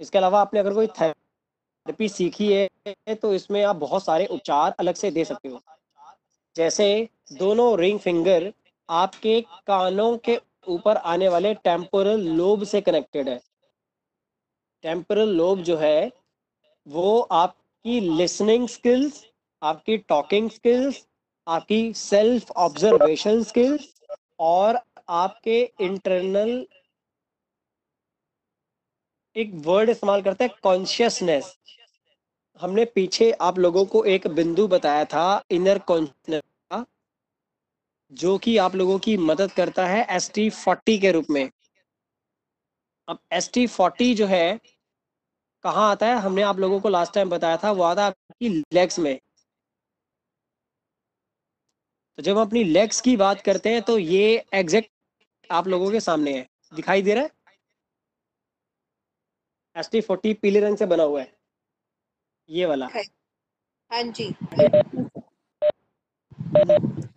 इसके अलावा आपने अगर कोई थेरेपी सीखी है तो इसमें आप बहुत सारे उपचार अलग से दे सकते हो। जैसे दोनों रिंग फिंगर आपके कानों के ऊपर आने वाले टेम्पोरल लोब से कनेक्टेड है। टेम्पोरल लोब जो है, वो आपकी लिसनिंग स्किल्स आपकी टॉकिंग स्किल्स आपकी सेल्फ ऑब्जर्वेशन स्किल्स और आपके इंटरनल एक वर्ड इस्तेमाल करते हैं कॉन्शियसनेस हमने पीछे आप लोगों को एक बिंदु बताया था इनर कॉन्शियसनेस का, जो कि आप लोगों की मदद करता है एस टी फोर्टी के रूप में। अब एस टी फोर्टी जो है, कहाँ आता है? हमने आप लोगों को लास्ट टाइम बताया था, वो आता है आपकी लेग्स में। तो जब हम अपनी लेग्स की बात करते हैं तो ये एग्जैक्ट आप लोगों के सामने है। दिखाई दे रहा है? एस टी फोर्टी पीले रंग से बना हुआ है। ये वाला। हाँ जी।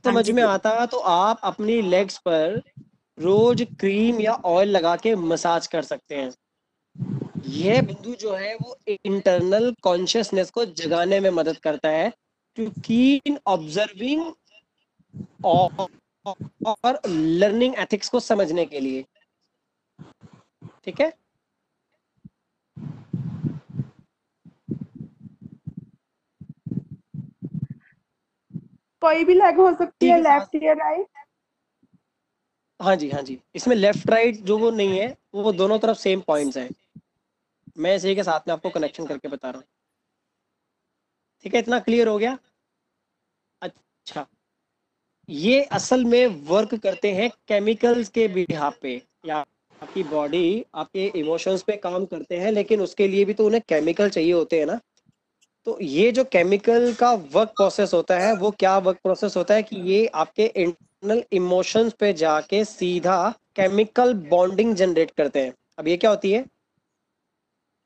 समझ में आता तो आप अपनी लेग्स पर रोज क्रीम या ऑयल लगा के मसाज कर सकते हैं। यह बिंदु जो है वो इंटरनल कॉन्शियसनेस को जगाने में मदद करता है टू कीन ऑब्जर्विंग और लर्निंग एथिक्स को समझने के लिए। ठीक है? कोई भी लेग हो सकती है लेफ़्ट या राइट हाँ जी हाँ जी। इसमें लेफ़्ट राइट जो वो नहीं है वो दोनों तरफ़ सेम पॉइंट्स हैं। मैं इसी के साथ में आपको कनेक्शन करके बता रहा हूँ। ठीक है इतना क्लियर हो गया? अच्छा। ये असल में वर्क करते हैं केमिकल्स के बिहार पे। या आपकी बॉडी आपके इमोशंस पे काम करते हैं लेकिन उसके लिए भी तो उन्हें केमिकल चाहिए होते हैं ना। तो ये जो केमिकल का वर्क प्रोसेस होता है, वो क्या वर्क प्रोसेस होता है कि ये आपके इंटरनल इमोशंस पे जाके सीधा केमिकल बॉन्डिंग जनरेट करते हैं। अब ये क्या होती है?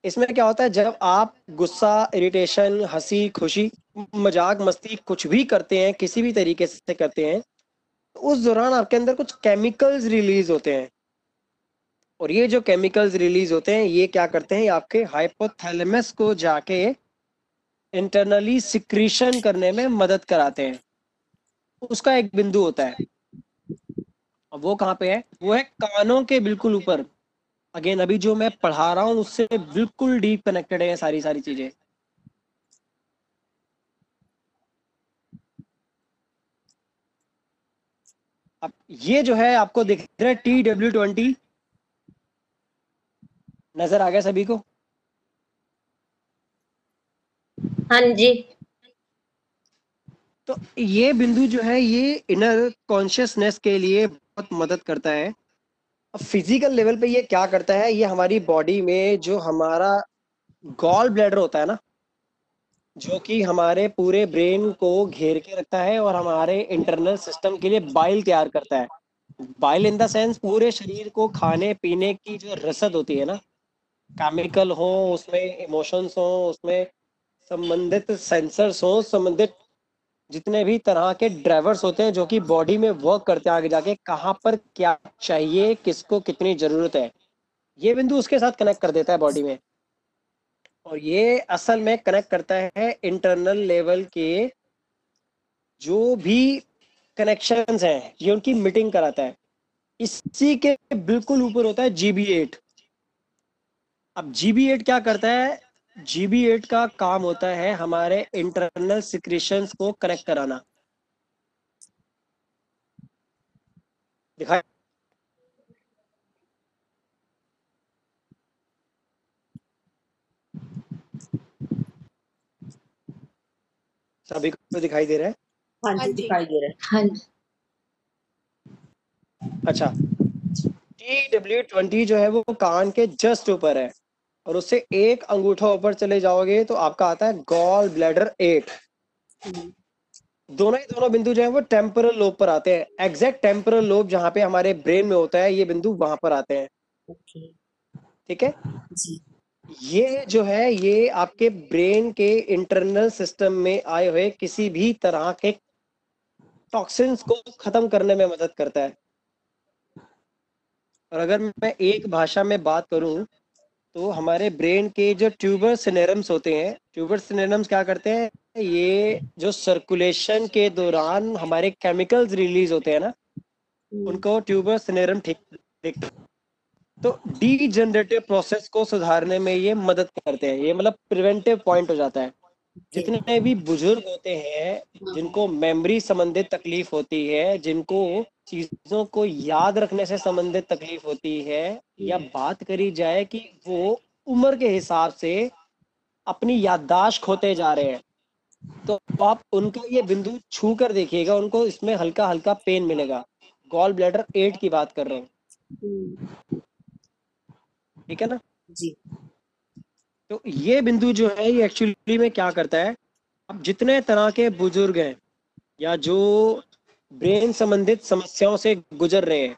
इसमें क्या होता है, जब आप गुस्सा इरिटेशन हँसी, खुशी, मज़ाक, मस्ती कुछ भी करते हैं, किसी भी तरीके से करते हैं तो उस दौरान आपके अंदर कुछ केमिकल्स रिलीज़ होते हैं। और ये जो केमिकल्स रिलीज़ होते हैं, ये क्या करते हैं आपके हाइपोथैलेमस को जाके इंटरनली सिक्रीशन करने में मदद कराते हैं। उसका एक बिंदु होता है। अब वो कहाँ पे है? वो है कानों के बिल्कुल ऊपर। अगेन अभी जो मैं पढ़ा रहा हूँ, उससे बिल्कुल डीप कनेक्टेड है सारी सारी चीज़ें। अब ये जो है, आपको दिख रहा है टी डब्ल्यू ट्वेंटी नज़र आ गया सभी को? हाँ जी। तो ये बिंदु जो है, ये इनर कॉन्शियसनेस के लिए बहुत मदद करता है। अब फ़िज़िकल लेवल पे ये क्या करता है, ये हमारी बॉडी में जो हमारा गॉल ब्लैडर होता है ना, जो कि हमारे पूरे ब्रेन को घेर के रखता है और हमारे इंटरनल सिस्टम के लिए बाइल तैयार करता है। बाइल इन द सेंस पूरे शरीर को खाने, पीने की जो रसद होती है ना केमिकल हो, उसमें इमोशंस हो, उसमें संबंधित सेंसर्स हो, संबंधित जितने भी तरह के ड्राइवर्स होते हैं जो कि बॉडी में वर्क करते हैं आगे जाके, कहाँ पर क्या चाहिए, किसको कितनी ज़रूरत है, ये बिंदु उसके साथ कनेक्ट कर देता है बॉडी में। और ये असल में कनेक्ट करता है इंटरनल लेवल के जो भी कनेक्शंस हैं, ये उनकी मीटिंग कराता है। इसी के बिल्कुल ऊपर होता है जीबी एट अब जीबी एट क्या करता है? जीबी एट का काम होता है हमारे इंटरनल सिक्रेशन को कनेक्ट कराना। दिखाई सभी को दिखाई दे रहा है? हाँ जी जी। दिखाई दे रहा है। हाँ जी। अच्छा। टी डब्ल्यू ट्वेंटी जो है वो कान के जस्ट ऊपर है। और उससे एक अंगूठा ऊपर चले जाओगे तो आपका आता है गॉल ब्लैडर एट दोनों ही दोनों बिंदु जो है वो टेम्परल लोब पर आते हैं. एग्जैक्ट टेम्परल लोब जहाँ पे हमारे ब्रेन में होता है ये बिंदु वहाँ पर आते हैं. ठीक है? जी। ये जो है ये आपके ब्रेन के इंटरनल सिस्टम में आए हुए किसी भी तरह के टॉक्सिन्स को खत्म करने में मदद करता है। और अगर मैं एक भाषा में बात करूँ तो हमारे ब्रेन के जो ट्यूबर सिनेरम्स होते हैं ट्यूबर सिनेरम्स क्या करते हैं? ये जो सर्कुलेशन के दौरान हमारे केमिकल्स रिलीज़ होते हैं ना उनको ट्यूबर सिनेरम ठीक देखते हैं। तो डीजनरेटिव प्रोसेस को सुधारने में ये मदद करते हैं। ये मतलब प्रिवेंटिव पॉइंट हो जाता है। जितने भी बुज़ुर्ग होते हैं जिनको मेमोरी संबंधित तकलीफ़ होती है जिनको चीज़ों को याद रखने से संबंधित तकलीफ़ होती है या बात करी जाए कि वो उम्र के हिसाब से अपनी याददाश्त खोते जा रहे हैं तो आप उनका ये बिंदु छू कर देखिएगा उनको इसमें हल्का हल्का पेन मिलेगा। गॉल ब्लैडर एट की बात कर रहे हूँ। ठीक है ना? जी। तो ये बिंदु जो है, ये एक्चुअली में क्या करता है? अब जितने तरह के बुज़ुर्ग हैं या जो ब्रेन संबंधित समस्याओं से गुजर रहे हैं,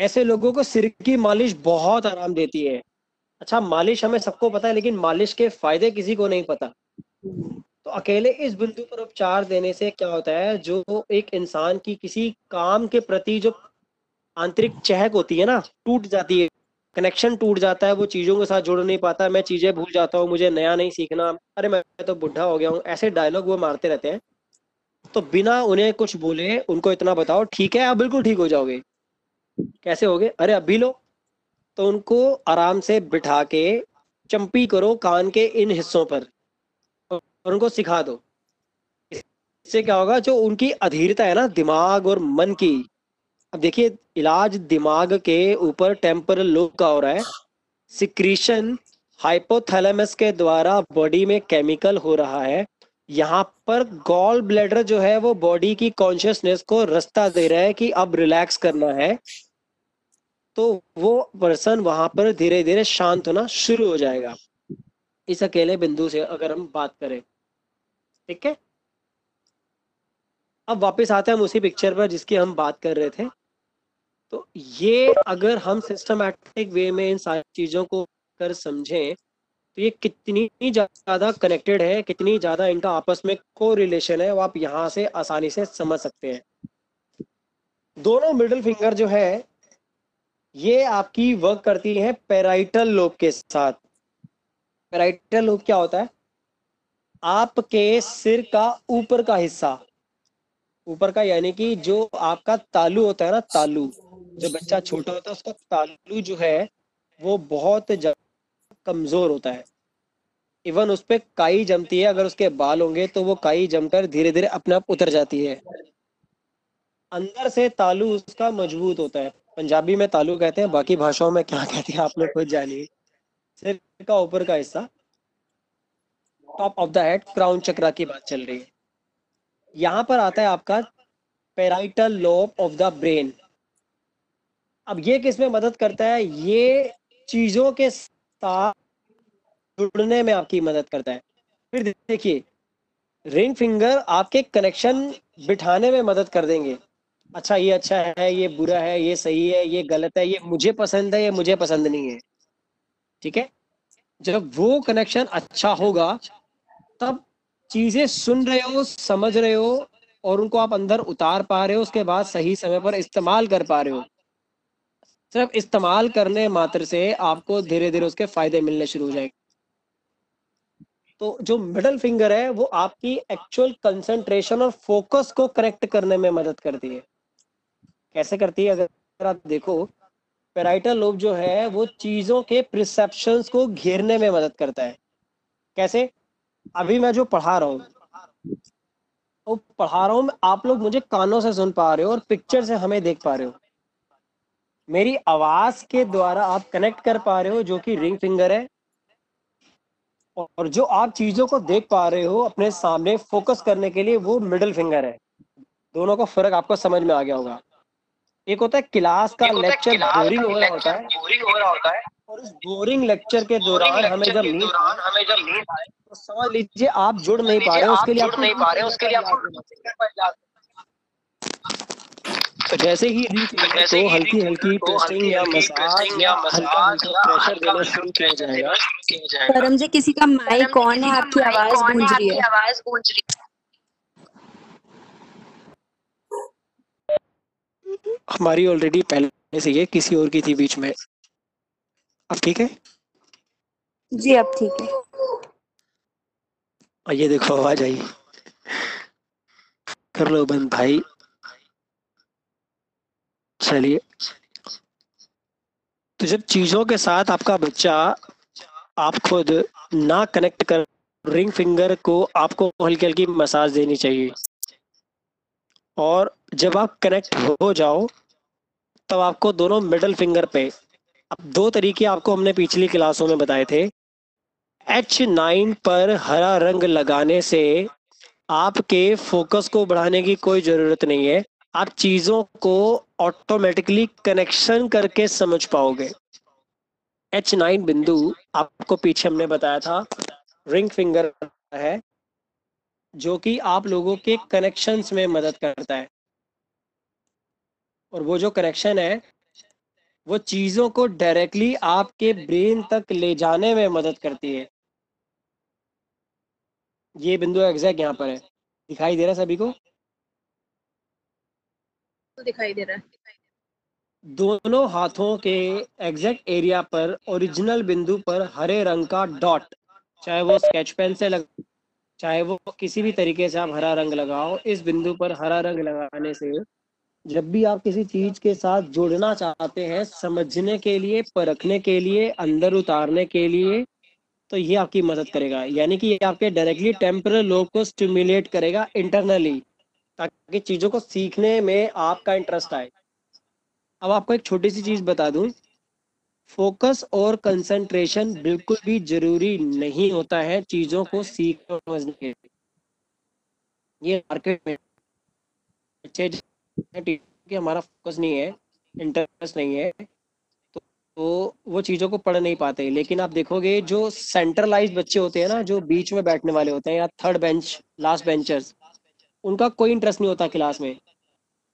ऐसे लोगों को सिर की मालिश बहुत आराम देती है। अच्छा मालिश हमें सबको पता है, लेकिन मालिश के फ़ायदे किसी को नहीं पता। तो अकेले इस बिंदु पर उपचार देने से क्या होता है, जो एक इंसान की किसी काम के प्रति जो आंतरिक चहक होती है ना, टूट जाती है। कनेक्शन टूट जाता है, वो चीज़ों के साथ जुड़ नहीं पाता, मैं चीज़ें भूल जाता हूँ, मुझे नया नहीं सीखना। अरे मैं तो बुढ़ा हो गया हूँ, ऐसे डायलॉग वो मारते रहते हैं। तो बिना उन्हें कुछ बोले, उनको इतना बताओ, ठीक है, आप बिल्कुल ठीक हो जाओगे। कैसे होगे अरे अभी लो। तो उनको आराम से बिठा के, चंपी करो कान के इन हिस्सों पर, और उनको सिखा दो। इससे क्या होगा, जो उनकी अधीरता है ना, दिमाग और मन की अब देखिए, इलाज दिमाग के ऊपर टेम्परल लोब का हो रहा है। सिक्रीशन हाइपोथैलेमस के द्वारा बॉडी में केमिकल हो रहा है। यहाँ पर गॉल ब्लैडर जो है, वो बॉडी की कॉन्शियसनेस को रास्ता दे रहा है कि अब रिलैक्स करना है। तो वो पर्सन वहाँ पर धीरे धीरे शांत होना शुरू हो जाएगा। इस अकेले बिंदु से अगर हम बात करें, ठीक है? अब वापस आते हैं हम उसी पिक्चर पर जिसकी हम बात कर रहे थे। तो ये अगर हम सिस्टमैटिक वे में इन सारी चीज़ों को कर समझें तो ये कितनी ज़्यादा कनेक्टेड है, कितनी ज़्यादा इनका आपस में को रिलेशन है, वो आप यहाँ से आसानी से समझ सकते हैं। दोनों मिडिल फिंगर जो है, ये आपकी वर्क करती है पेराइटल लोब के साथ। पेराइटल लोब क्या होता है? आपके सिर का ऊपर का हिस्सा। ऊपर का यानी कि जो आपका तालू होता है ना, तालू। जो बच्चा छोटा होता है, उसका तालू जो है, वो बहुत कमज़ोर होता है। इवन उस पर काई जमती है, अगर उसके बाल होंगे तो वो काई जमकर धीरे धीरे अपने आप उतर जाती है। अंदर से तालू उसका मज़बूत होता है। पंजाबी में तालू कहते हैं, बाकी भाषाओं में क्या कहते हैं, आपने खुद जानिए सिर का ऊपर का हिस्सा। Top of the head crown chakra की बात चल रही है। यहाँ पर आता है आपका parietal lobe of the brain अब ये किसमें मदद करता है? ये चीज़ों के साथ जुड़ने में आपकी मदद करता है। फिर देखिए, रिंग फिंगर आपके कनेक्शन बिठाने में मदद कर देंगे। अच्छा ये अच्छा है, ये बुरा है, ये सही है, ये गलत है, ये मुझे पसंद है, ये मुझे पसंद नहीं है। ठीक है? जब वो कनेक्शन अच्छा होगा, तब चीज़ें सुन रहे हो, समझ रहे हो और उनको आप अंदर उतार पा रहे हो, उसके बाद सही समय पर इस्तेमाल कर पा रहे हो। सिर्फ़ इस्तेमाल करने मात्र से आपको धीरे धीरे उसके फ़ायदे मिलने शुरू हो जाएँगे। तो जो मिडल फिंगर है, वो आपकी एक्चुअल कंसंट्रेशन और फोकस को करेक्ट करने में मदद करती है। कैसे करती है? अगर आप देखो पेराइटल लोब जो है, वो चीज़ों के प्रिसेप्शंस को घेरने में मदद करता है। कैसे? अभी मैं जो पढ़ा रहा हूँ तो पढ़ा रहा हूँ, आप लोग मुझे कानों से सुन पा रहे हो और पिक्चर से हमें देख पा रहे हो। मेरी आवाज़ के द्वारा आप कनेक्ट कर पा रहे हो जो कि रिंग फिंगर है। और जो आप चीज़ों को देख पा रहे हो अपने सामने फोकस करने के लिए वो मिडिल फिंगर है। दोनों का फ़र्क आपको समझ में आ गया होगा। एक होता है क्लास का लेक्चर बोरिंग हो रहा होता है। बोरिंग हो रहा होता है। और उस बोरिंग लेक्चर के दौरान हमें जब नींद हमें जब नींद आए तो समझ लीजिए आप जुड़ नहीं पा रहे हो उसके लिए जुड़ नहीं पा रहे हो उसके लिए आपको तो जैसे ही जैसे तो हल्की हल्की तो टेस्टिंग हल्की या मसाज या या हल्का मसाज हल्का या प्रेशर देना शुरू किया जाएगा। परम जी किसी का माइक ऑन है आपकी आवाज़ गूंज रही है। आवाज़ गूंज रही है। हमारी ऑलरेडी पहले से ये किसी और की थी बीच में। अब ठीक है? जी अब ठीक है। और ये देखो आवाज़ आई। कर लो बंद भाई। चलिए। तो जब चीज़ों के साथ आपका बच्चा आप खुद ना कनेक्ट कर रिंग फिंगर को आपको हल्की हल्की मसाज देनी चाहिए। और जब आप कनेक्ट हो जाओ, तब आपको दोनों मिडल फिंगर पे, अब दो तरीके आपको हमने पिछली क्लासों में बताए थे। एच नाइन पर हरा रंग लगाने से आपके फोकस को बढ़ाने की कोई ज़रूरत नहीं है। आप चीज़ों को ऑटोमेटिकली कनेक्शन करके समझ पाओगे। एच नाइन बिंदु आपको पीछे हमने बताया था रिंग फिंगर है, जो कि आप लोगों के कनेक्शंस में मदद करता है। और वो जो कनेक्शन है, वो चीज़ों को डायरेक्टली आपके ब्रेन तक ले जाने में मदद करती है। ये बिंदु एग्जैक्ट यहाँ पर है। दिखाई दे रहा सभी को? दिखाई दे रहा है। दोनों हाथों के एग्जैक्ट एरिया पर ओरिजिनल बिंदु पर हरे रंग का डॉट, चाहे वो स्केच पेन से लग, चाहे वो किसी भी तरीके से आप हरा रंग लगाओ, इस बिंदु पर हरा रंग लगाने से जब भी आप किसी चीज़ के साथ जुड़ना चाहते हैं, समझने के लिए, परखने के लिए, अंदर उतारने के लिए तो ये आपकी मदद करेगा। यानी कि ये आपके डायरेक्टली टेम्परल लोब को स्टिमुलेट करेगा इंटरनली ताकि चीज़ों को सीखने में आपका इंटरेस्ट आए। अब आपको एक छोटी सी चीज़ बता दूँ। फोकस और कंसंट्रेशन बिल्कुल भी ज़रूरी नहीं होता है चीज़ों को सीख समझने के लिए। ये मार्केट में अच्छे कि हमारा फोकस नहीं है इंटरेस्ट नहीं है तो, तो वो चीज़ों को पढ़ नहीं पाते। लेकिन आप देखोगे जो सेंट्रलाइज बच्चे होते हैं ना जो बीच में बैठने वाले होते हैं या थर्ड बेंच लास्ट बेंचर्स उनका कोई इंटरेस्ट नहीं होता क्लास में।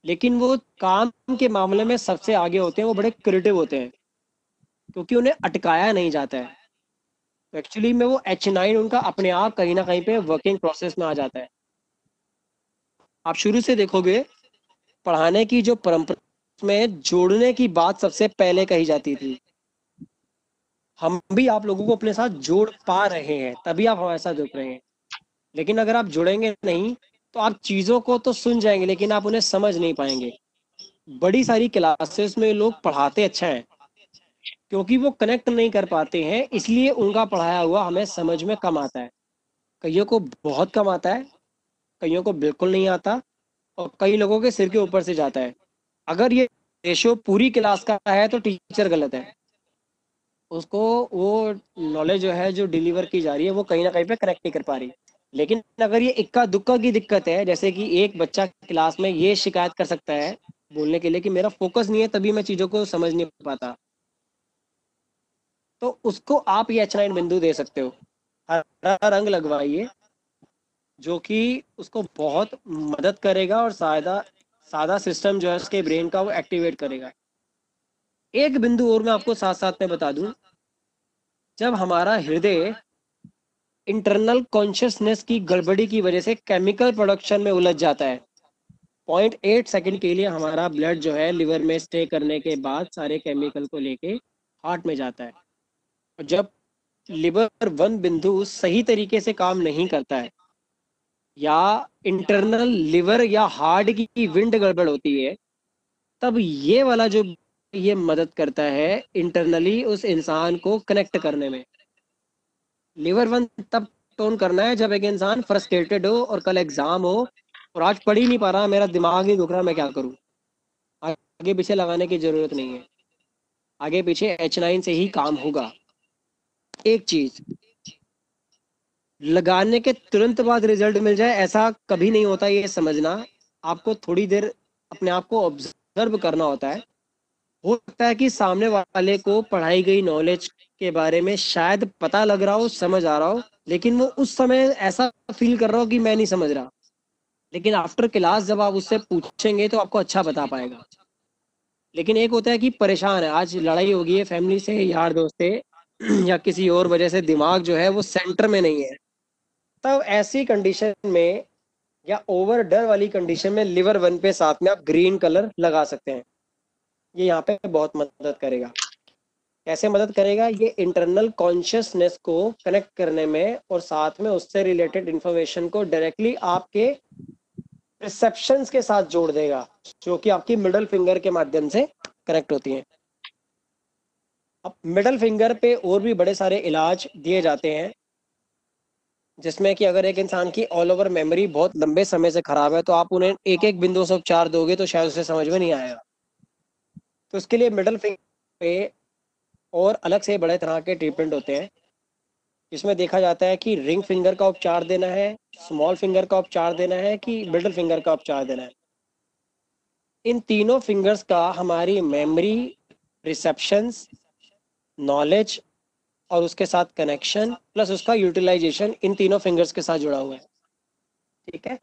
लेकिन वो काम के मामले में सबसे आगे होते हैं, वो बड़े क्रिएटिव होते हैं, क्योंकि उन्हें अटकाया नहीं जाता है। एक्चुअली में वो एच नाइन उनका अपने आप कहीं ना कहीं पे वर्किंग प्रोसेस में आ जाता है। आप शुरू से देखोगे, पढ़ाने की जो परंपरा में जोड़ने की बात सबसे पहले कही जाती थी। हम भी आप लोगों को अपने साथ जोड़ पा रहे हैं, तभी आप हमारे साथ जुड़ रहे हैं। लेकिन अगर आप जुड़ेंगे नहीं तो आप चीज़ों को तो सुन जाएँगे, लेकिन आप उन्हें समझ नहीं पाएँगे। बड़ी सारी क्लासेस में लोग पढ़ाते अच्छा है, क्योंकि वो कनेक्ट नहीं कर पाते हैं, इसलिए उनका पढ़ाया हुआ हमें समझ में कम आता है। कईयों को बहुत कम आता है, कईयों को बिल्कुल नहीं आता, और कई लोगों के सिर के ऊपर से जाता है। अगर ये रेशो पूरी क्लास का है तो टीचर गलत है। उसको वो नॉलेज जो है, जो डिलीवर की जा रही है, वो कहीं ना कहीं पे कनेक्ट नहीं कर पा रही। लेकिन अगर ये इक्का दुक्का की दिक्कत है, जैसे कि एक बच्चा क्लास में ये शिकायत कर सकता है बोलने के लिए कि मेरा फोकस नहीं है, तभी मैं चीज़ों को समझ नहीं पाता। तो उसको आप ये नाइन बिंदु दे सकते हो। हरा रंग लगवाइए, जो कि उसको बहुत मदद करेगा और सादा सादा सिस्टम जो है उसके ब्रेन का वो एक्टिवेट करेगा। एक बिंदु और मैं आपको साथ साथ में बता दूँ, जब हमारा हृदय इंटरनल कॉन्शियसनेस की गड़बड़ी की वजह से केमिकल प्रोडक्शन में उलझ जाता है। पॉइंट एट सेकेंड के लिए हमारा ब्लड जो है लिवर में स्टे करने के बाद सारे केमिकल को लेके हार्ट में जाता है। और जब लिवर वन बिंदु सही तरीके से काम नहीं करता है, या इंटरनल लिवर या हार्ट की विंड गड़बड़ होती है, तब ये वाला जो ये मदद करता है इंटरनली उस इंसान को कनेक्ट करने में। लिवर वन तब टोन करना है जब एक इंसान फ्रस्ट्रेटेड हो और कल एग्ज़ाम हो और आज पढ़ ही नहीं पा रहा, मेरा दिमाग ही दुख रहा, मैं क्या करूँ? आगे पीछे लगाने की ज़रूरत नहीं है। आगे पीछे एच नाइन से ही काम होगा। एक चीज़, लगाने के तुरंत बाद रिज़ल्ट मिल जाए, ऐसा कभी नहीं होता ये समझना। आपको थोड़ी देर अपने आप को ऑब्ज़र्व करना होता है। हो सकता है कि सामने वाले को पढ़ाई गई नॉलेज के बारे में शायद पता लग रहा हो, समझ आ रहा हो, लेकिन वो उस समय ऐसा फील कर रहा हो कि मैं नहीं समझ रहा। लेकिन आफ्टर क्लास जब आप उससे पूछेंगे तो आपको अच्छा बता पाएगा। लेकिन एक होता है कि परेशान है। आज लड़ाई हो गई है फैमिली से, यार दोस्त से, या किसी और वजह से दिमाग जो है वो सेंटर में नहीं है। तब ऐसी कंडीशन में या ओवर डर वाली कंडीशन में लिवर वन पे साथ में आप ग्रीन कलर लगा सकते हैं। ये यहाँ पे बहुत मदद करेगा। कैसे मदद करेगा ये इंटरनल कॉन्शियसनेस को कनेक्ट करने में और साथ में उससे रिलेटेड इंफॉर्मेशन को डायरेक्टली आपके रिसेप्शंस के साथ जोड़ देगा, जो कि आपकी मिडल फिंगर के माध्यम से कनेक्ट होती है। अब मिडल फिंगर पे और भी बड़े सारे इलाज दिए जाते हैं, जिसमें कि अगर एक इंसान की ऑल ओवर मेमोरी बहुत लंबे समय से खराब है तो आप उन्हें एक एक बिंदु से उपचार दोगे तो शायद उसे समझ में नहीं आएगा। तो उसके लिए मिडल फिंगर पे और अलग से बड़े तरह के ट्रीटमेंट होते हैं। इसमें देखा जाता है कि रिंग फिंगर का उपचार देना है स्मॉल फिंगर का उपचार देना है कि मिडल फिंगर का उपचार देना है। इन तीनों फिंगर्स का हमारी मेमोरी रिसेप्शंस नॉलेज और उसके साथ कनेक्शन प्लस उसका यूटिलाइजेशन इन तीनों फिंगर्स के साथ जुड़ा हुआ है। ठीक है?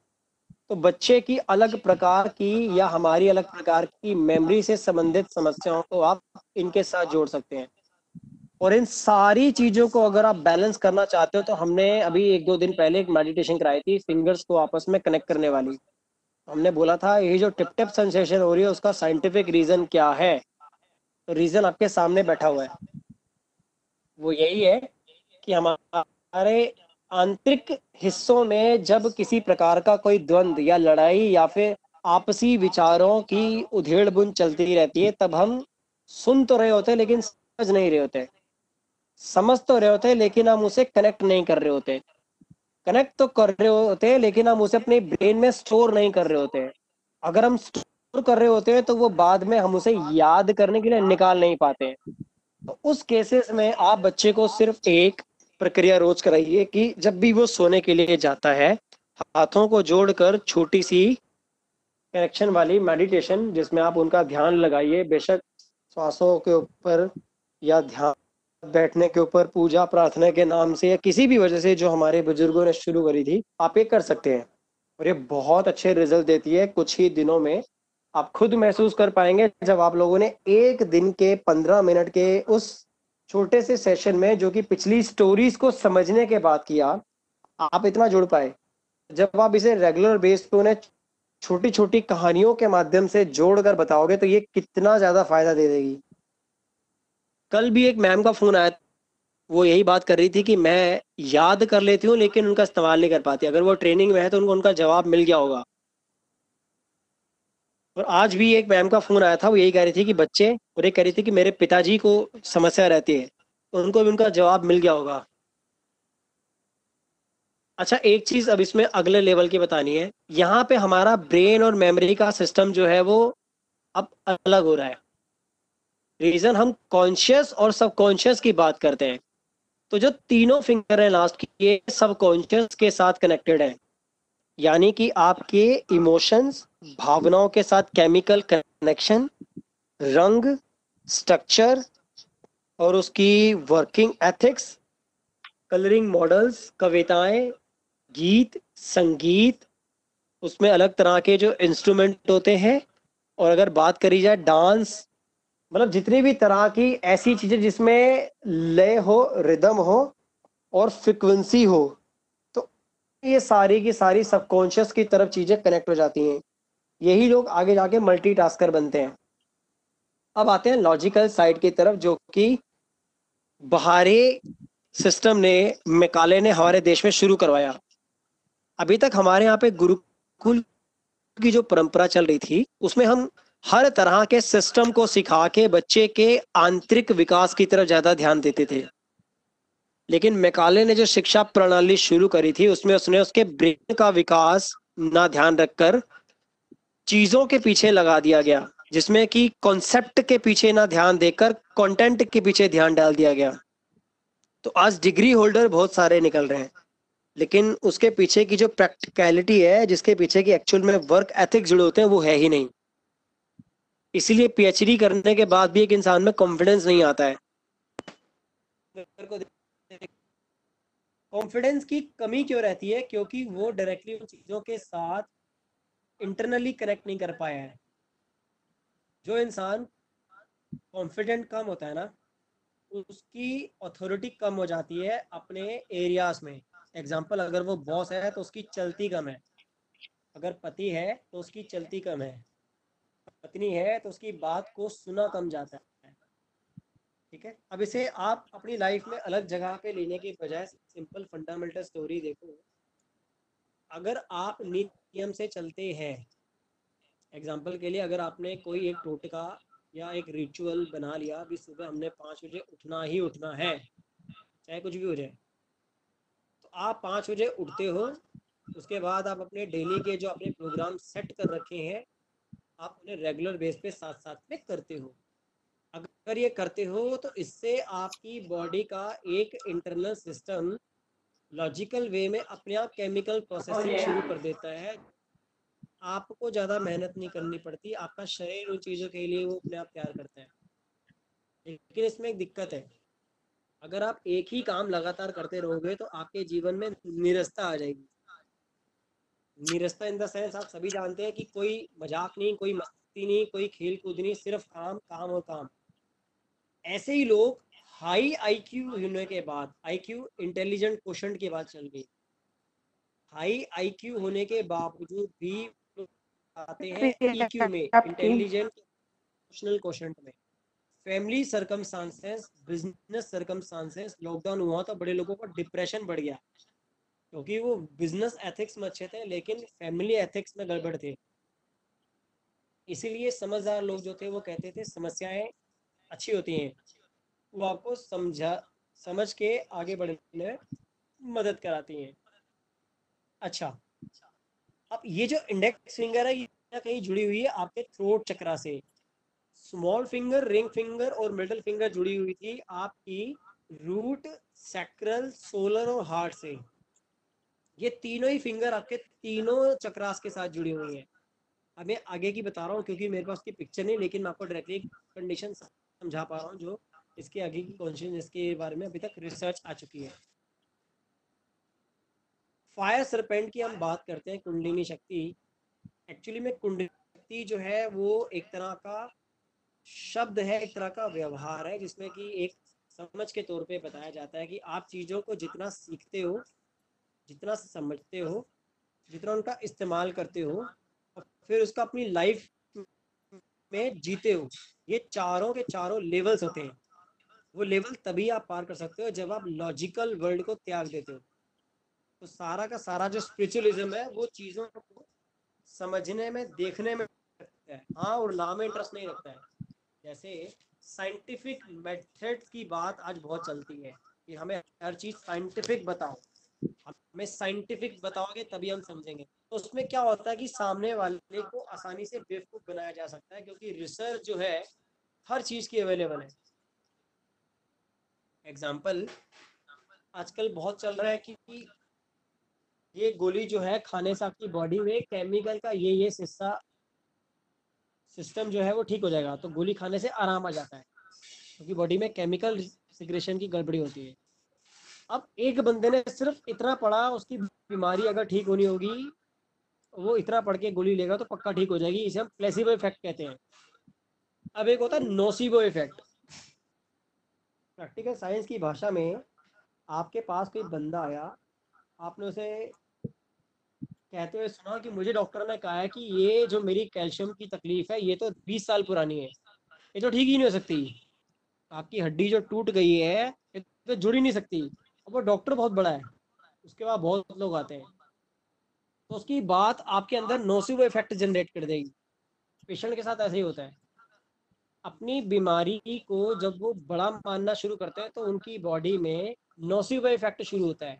तो बच्चे की अलग प्रकार की या हमारी अलग प्रकार की मेमोरी से संबंधित समस्याओं को आप इनके साथ जोड़ सकते हैं। और इन सारी चीज़ों को अगर आप बैलेंस करना चाहते हो तो हमने अभी एक दो दिन पहले एक मेडिटेशन कराई थी फिंगर्स को आपस में कनेक्ट करने वाली। हमने बोला था, ये जो टिप टिप सेंसेशन हो रही है, उसका साइंटिफिक रीजन क्या है? तो रीजन आपके सामने बैठा हुआ है। वो यही है कि हमारे आंतरिक हिस्सों में जब किसी प्रकार का कोई द्वंद या लड़ाई या फिर आपसी विचारों की उधेड़ बुन चलती रहती है, तब हम सुन तो रहे होते लेकिन समझ नहीं रहे होते। समझ तो रहे होते, लेकिन हम उसे कनेक्ट नहीं कर रहे होते। कनेक्ट तो कर रहे होते, लेकिन हम उसे अपने ब्रेन में स्टोर नहीं कर रहे होते। अगर हम स्टोर कर रहे होते हैं तो वो बाद में हम उसे याद करने के लिए निकाल नहीं पाते। तो उस केसेस में आप बच्चे को सिर्फ़ एक प्रक्रिया रोज कराइए कि जब भी वो सोने के लिए जाता है, हाथों को जोड़कर छोटी सी कनेक्शन वाली मेडिटेशन जिसमें आप उनका ध्यान लगाइए, बेशक श्वासों के ऊपर या ध्यान बैठने के ऊपर, पूजा, प्रार्थना के नाम से या किसी भी वजह से जो हमारे बुज़ुर्गों ने शुरू करी थी, आप ये कर सकते हैं। और ये बहुत अच्छे रिज़ल्ट देती है। कुछ ही दिनों में आप खुद महसूस कर पाएँगे जब आप लोगों ने एक दिन के पंद्रह मिनट के उस छोटे से सेशन में जो कि पिछली स्टोरीज को समझने के बाद किया, आप इतना जुड़ पाए। जब आप इसे रेगुलर बेस पे उन्हें छोटी छोटी कहानियों के माध्यम से जोड़कर बताओगे तो ये कितना ज़्यादा फ़ायदा दे देगी। कल भी एक मैम का फ़ोन आया वो यही बात कर रही थी कि मैं याद कर लेती हूँ, लेकिन उनका इस्तेमाल नहीं कर पाती। अगर वो ट्रेनिंग में है तो उनको, उनका जवाब मिल गया होगा। और आज भी एक मैम का फ़ोन आया था, वो यही कह रही थी कि बच्चे, और ये कह रही थी कि मेरे पिताजी को समस्या रहती है तो उनको भी उनका जवाब मिल गया होगा। अच्छा एक चीज़ अब इसमें अगले लेवल की बतानी है। यहाँ पे हमारा ब्रेन और मेमोरी का सिस्टम जो है वो अब अलग हो रहा है। रीजन हम कॉन्शियस और सबकॉन्शियस की बात करते हैं। तो जो तीनों फिंगर हैं लास्ट की, ये सबकॉन्शियस के साथ कनेक्टेड है। यानी कि आपके इमोशंस भावनाओं के साथ केमिकल कनेक्शन रंग स्ट्रक्चर और उसकी वर्किंग एथिक्स कलरिंग मॉडल्स कविताएँ, गीत, संगीत, उसमें अलग तरह के जो इंस्ट्रूमेंट होते हैं, और अगर बात करी जाए डांस मतलब जितनी भी तरह की ऐसी चीज़ें जिसमें लय हो रिदम हो और फ्रिक्वेंसी हो तो ये सारी की सारी सबकॉन्शियस की तरफ़ चीज़ें कनेक्ट हो जाती हैं। यही लोग आगे जाके मल्टीटास्कर बनते हैं। अब आते हैं लॉजिकल साइड की तरफ़, जो कि बाहरी सिस्टम ने, मेकाले ने हमारे देश में शुरू करवाया। अभी तक हमारे यहाँ पे गुरुकुल की जो परंपरा चल रही थी, उसमें हम हर तरह के सिस्टम को सिखा के बच्चे के आंतरिक विकास की तरफ़ ज़्यादा ध्यान देते थे। लेकिन मेकाले ने जो शिक्षा प्रणाली शुरू करी थी, उसमें उसने उसके ब्रेन का विकास ना ध्यान रखकर चीज़ों के पीछे लगा दिया गया, जिसमें कि कॉन्सेप्ट के पीछे ना ध्यान देकर कंटेंट के पीछे ध्यान डाल दिया गया। तो आज डिग्री होल्डर बहुत सारे निकल रहे हैं, लेकिन उसके पीछे की जो प्रैक्टिकलिटी है, जिसके पीछे की एक्चुअल में वर्क एथिक्स जुड़े होते हैं, वो है ही नहीं। इसीलिए पीएचडी करने के बाद भी एक इंसान में कॉन्फिडेंस नहीं आता है। कॉन्फिडेंस की कमी क्यों रहती है? क्योंकि वो डायरेक्टली उन चीज़ों के साथ इंटरनली कनेक्ट नहीं कर पाया है। जो इंसान कॉन्फिडेंट कम होता है ना, उसकी अथॉरिटी कम हो जाती है अपने एरियाज़ में। एग्ज़ाम्पल अगर वो बॉस है तो उसकी चलती कम है। अगर पति है तो उसकी चलती कम है। पत्नी है तो उसकी बात को सुना कम जाता है। ठीक है? अब इसे आप अपनी लाइफ में अलग जगह पे लेने के बजाय सिंपल फंडामेंटल स्टोरी देखो। अगर आप नियम से चलते हैं एग्ज़ाम्पल के लिए अगर आपने कोई एक टोटका या एक रिचुअल बना लिया अभी सुबह हमने पाँच बजे उठना ही उठना है, चाहे कुछ भी हो जाए तो आप पाँच बजे उठते हो, उसके बाद आप अपने डेली के जो अपने प्रोग्राम सेट कर रखे हैं आप उन्हें रेगुलर बेस पे साथ साथ में करते हो। अगर ये करते हो तो इससे आपकी बॉडी का एक इंटरनल सिस्टम लॉजिकल वे में अपने आप केमिकल प्रोसेसिंग शुरू कर देता है। आपको ज़्यादा मेहनत नहीं करनी पड़ती आपका शरीर उन चीज़ों के लिए वो अपने आप तैयार करता है। लेकिन इसमें एक दिक्कत है अगर आप एक ही काम लगातार करते रहोगे तो आपके जीवन में निरस्ता आ जाएगी। निरस्ता इन द सेंस आप सभी जानते हैं कि कोई मज़ाक नहीं कोई मस्ती नहीं कोई खेल कूद नहीं सिर्फ़ काम काम और काम। ऐसे ही लोग हाई आईक्यू होने के बाद आईक्यू इंटेलिजेंट क्वेश्चन के बाद चल गई हाई आईक्यू होने के बावजूद भी आते हैं ईक्यू में इंटेलिजेंट इमोशनल क्वेश्चन में। Family circumstances business circumstances lockdown हुआ तो बड़े लोगों का डिप्रेशन बढ़ गया। क्योंकि वो बिज़नेस एथिक्स में अच्छे थे, लेकिन फैमिली एथिक्स में गड़बड़ थे। इसीलिए समझदार लोग जो थे, वो कहते थे, समस्याएँ अच्छी होती हैं। वो आपको समझा, समझ के आगे बढ़ने में मदद कराती हैं। अच्छा। अब ये जो इंडेक्स फिंगर है, ये कहीं जुड़ी हुई है आपके थ्रोट चक्रा से। स्मॉल फिंगर रिंग फिंगर और मिडल फिंगर जुड़ी हुई थी आपकी रूट सैक्रल सोलर और हार्ट से। ये तीनों ही फिंगर आपके तीनों चक्रास के साथ जुड़ी हुई है। अब मैं आगे की बता रहा हूँ, क्योंकि मेरे पास की पिक्चर नहीं, लेकिन मैं आपको डायरेक्टली कंडीशन समझा पा रहा हूँ, जो इसके आगे की कॉन्शियस के बारे में अभी तक रिसर्च आ चुकी है। फायर सरपेंट की हम बात करते हैं, कुंडलिनी शक्ति। एक्चुअली में कुंडली जो है, वो एक तरह का शब्द है, एक तरह का व्यवहार है, जिसमें कि एक समझ के तौर पे बताया जाता है कि आप चीज़ों को जितना सीखते हो जितना समझते हो, जितना उनका इस्तेमाल करते हो, और फिर उसका अपनी लाइफ में जीते हो, ये चारों के चारों लेवल्स होते हैं। वो लेवल तभी आप पार कर सकते हो जब आप लॉजिकल वर्ल्ड को त्याग देते हो। तो सारा का सारा जो स्पिरिचुअलिज्म है, वो चीज़ों को समझने में, देखने में है। हाँ और नाम में इंटरेस्ट नहीं रखता है। जैसे साइंटिफिक मेथड्स की बात आज बहुत चलती है कि हमें हर चीज़ साइंटिफिक बताओ। हमें साइंटिफिक बताओगे तभी हम समझेंगे। तो उसमें क्या होता है कि सामने वाले को आसानी से बेवकूफ़ बनाया जा सकता है, क्योंकि रिसर्च जो है, हर चीज़ की अवेलेबल है। एग्ज़ाम्पल आजकल बहुत चल रहा है कि ये गोली जो है खाने से आपकी बॉडी में केमिकल का ये ये हिस्सा सिस्टम जो है वो ठीक हो जाएगा तो गोली खाने से आराम आ जाता है, क्योंकि तो बॉडी में केमिकल सिग्रेशन की गड़बड़ी होती है। अब एक बंदे ने सिर्फ़ इतना पढ़ा, उसकी बीमारी अगर ठीक होनी होगी, वो इतना पढ़ के गोली लेगा तो पक्का ठीक हो जाएगी, इसे हम प्लेसिबो इफ़ेक्ट कहते हैं। अब एक होता है नोसिबो इफ़ेक्ट प्रैक्टिकल साइंस की भाषा में आपके पास कोई बंदा आया, आपने उसे कहते हुए सुना कि मुझे डॉक्टर ने कहा है कि ये जो मेरी कैल्शियम की तकलीफ़ है, ये तो 20 साल पुरानी है, ये तो ठीक ही नहीं हो सकती। आपकी हड्डी जो टूट गई है, ये तो जुड़ ही नहीं सकती। वो डॉक्टर बहुत बड़ा है। उसके बाद बहुत लोग आते हैं। तो उसकी बात आपके अंदर नोसिव इफ़ेक्ट जनरेट कर देगी। पेशेंट के साथ ऐसे ही होता है। अपनी बीमारी को जब वो बड़ा मानना शुरू करते हैं तो उनकी बॉडी में नोसिव इफ़ेक्ट शुरू होता है।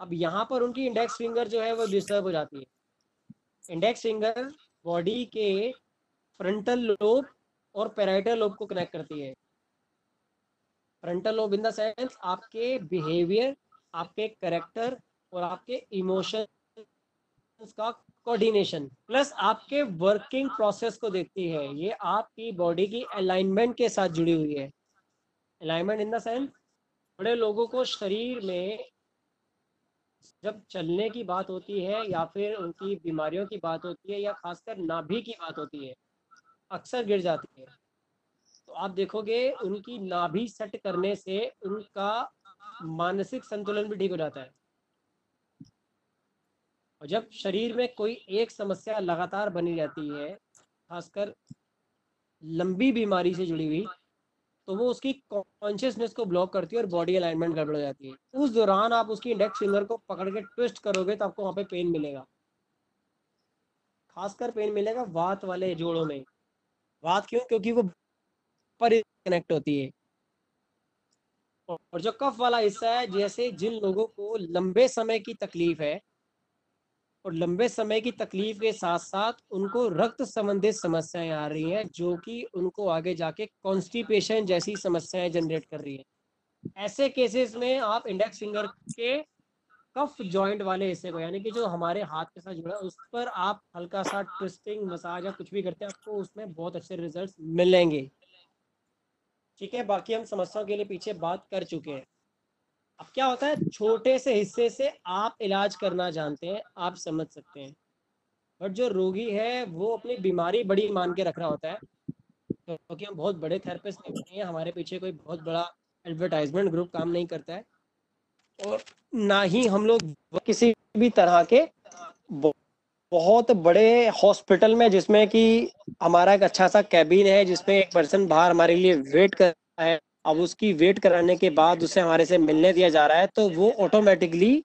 अब यहाँ पर उनकी इंडेक्स फिंगर जो है, वो डिस्टर्ब हो जाती है। इंडेक्स फिंगर बॉडी के फ्रंटल लोब और पेराइटल लोब को कनेक्ट करती है। Frontal lobe in the sense आपके बिहेवियर आपके करेक्टर और आपके इमोशन का कोऑर्डिनेशन प्लस आपके वर्किंग प्रोसेस को देखती है। ये आपकी बॉडी की अलाइनमेंट के साथ जुड़ी हुई है। अलाइनमेंट इन द सेंस बड़े लोगों को शरीर में जब चलने की बात होती है या फिर उनकी बीमारियों की बात होती है या खासकर नाभि की बात होती है, अक्सर गिर जाती है। तो आप देखोगे उनकी नाभि सेट करने से उनका मानसिक संतुलन भी ठीक हो जाता है। और जब शरीर में कोई एक समस्या लगातार बनी रहती है, खासकर लंबी बीमारी से जुड़ी हुई तो वो उसकी कॉन्शियसनेस को ब्लॉक करती है और बॉडी अलाइनमेंट गड़बड़ हो जाती है। उस दौरान आप उसकी इंडेक्स फिंगर को पकड़ के ट्विस्ट करोगे तो आपको वहाँ पे पेन मिलेगा। खासकर पेन मिलेगा वात वाले जोड़ों में। वात क्यों? क्योंकि वो पर कनेक्ट होती है। और जो कफ वाला हिस्सा है, जैसे जिन लोगों को लंबे समय की तकलीफ़ है, और लंबे समय की तकलीफ़ के साथ साथ उनको रक्त संबंधित समस्याएँ आ रही हैं, जो कि उनको आगे जाके कॉन्स्टिपेशन जैसी समस्याएँ जनरेट कर रही हैं। ऐसे केसेस में आप इंडेक्स फिंगर के कफ जॉइंट वाले हिस्से को, यानी कि जो हमारे हाथ के साथ जुड़ा है उस पर आप हल्का सा ट्विस्टिंग मसाज या कुछ भी करते हैं, आपको उसमें बहुत अच्छे रिज़ल्ट मिलेंगे। ठीक है, बाकी हम समस्याओं के लिए पीछे बात कर चुके हैं। अब क्या होता है, छोटे से हिस्से से आप इलाज करना जानते हैं, आप समझ सकते हैं। बट जो रोगी है, वो अपनी बीमारी बड़ी मान के रख रहा होता है, क्योंकि तो हम बहुत बड़े थेरेपिस्ट नहीं हैं, हमारे पीछे कोई बहुत बड़ा एडवर्टाइजमेंट ग्रुप काम नहीं करता है। और ना ही हम लोग किसी भी तरह के बहुत बड़े हॉस्पिटल में, जिसमें कि हमारा एक अच्छा सा कैबिन है, जिसमें एक पर्सन बाहर हमारे लिए वेट कर रहा है। अब उसकी वेट कराने के बाद उसे हमारे से मिलने दिया जा रहा है तो वो ऑटोमेटिकली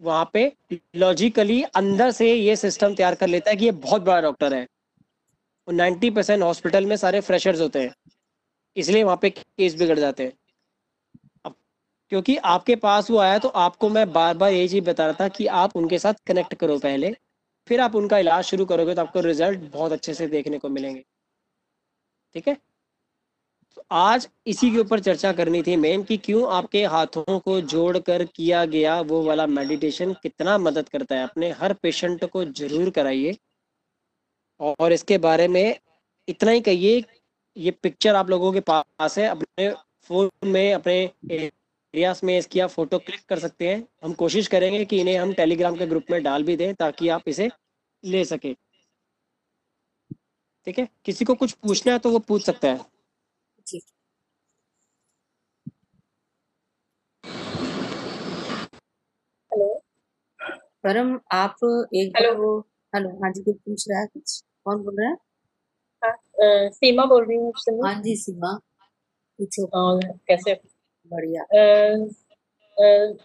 वहाँ पे लॉजिकली अंदर से ये सिस्टम तैयार कर लेता है कि ये बहुत बड़ा डॉक्टर है। और नाइन्टी परसेंट हॉस्पिटल में सारे फ्रेशर्स होते हैं। इसलिए वहाँ पे केस बिगड़ जाते हैं। अब क्योंकि आपके पास वो आया तो आपको मैं बार बार यही चीज़ बता रहा था कि आप उनके साथ कनेक्ट करो पहले। फिर आप उनका इलाज शुरू करोगे तो आपको रिज़ल्ट बहुत अच्छे से देखने को मिलेंगे। ठीक है? तो आज इसी के ऊपर चर्चा करनी थी मेन कि क्यों आपके हाथों को जोड़कर किया गया वो वाला मेडिटेशन कितना मदद करता है? अपने हर पेशेंट को ज़रूर कराइए। और इसके बारे में इतना ही कहिए, ये पिक्चर आप लोगों के पास है, अपने फ़ोन में, अपने एरियाज़ में इसकी आप फ़ोटो क्लिक कर सकते हैं। हम कोशिश करेंगे कि इन्हें हम टेलीग्राम के ग्रुप में डाल भी दें ताकि आप इसे ले सके। ठीक है? किसी को कुछ पूछना है तो वो पूछ सकता है। जी। हेलो। परम आप एक हेलो। हेलो हाँ जी कोई पूछ रहा है कुछ? कौन बोल रहा है? अ, सीमा बोल रही हूँ हाँ जी सीमा। पूछो। कैसे बढ़िया।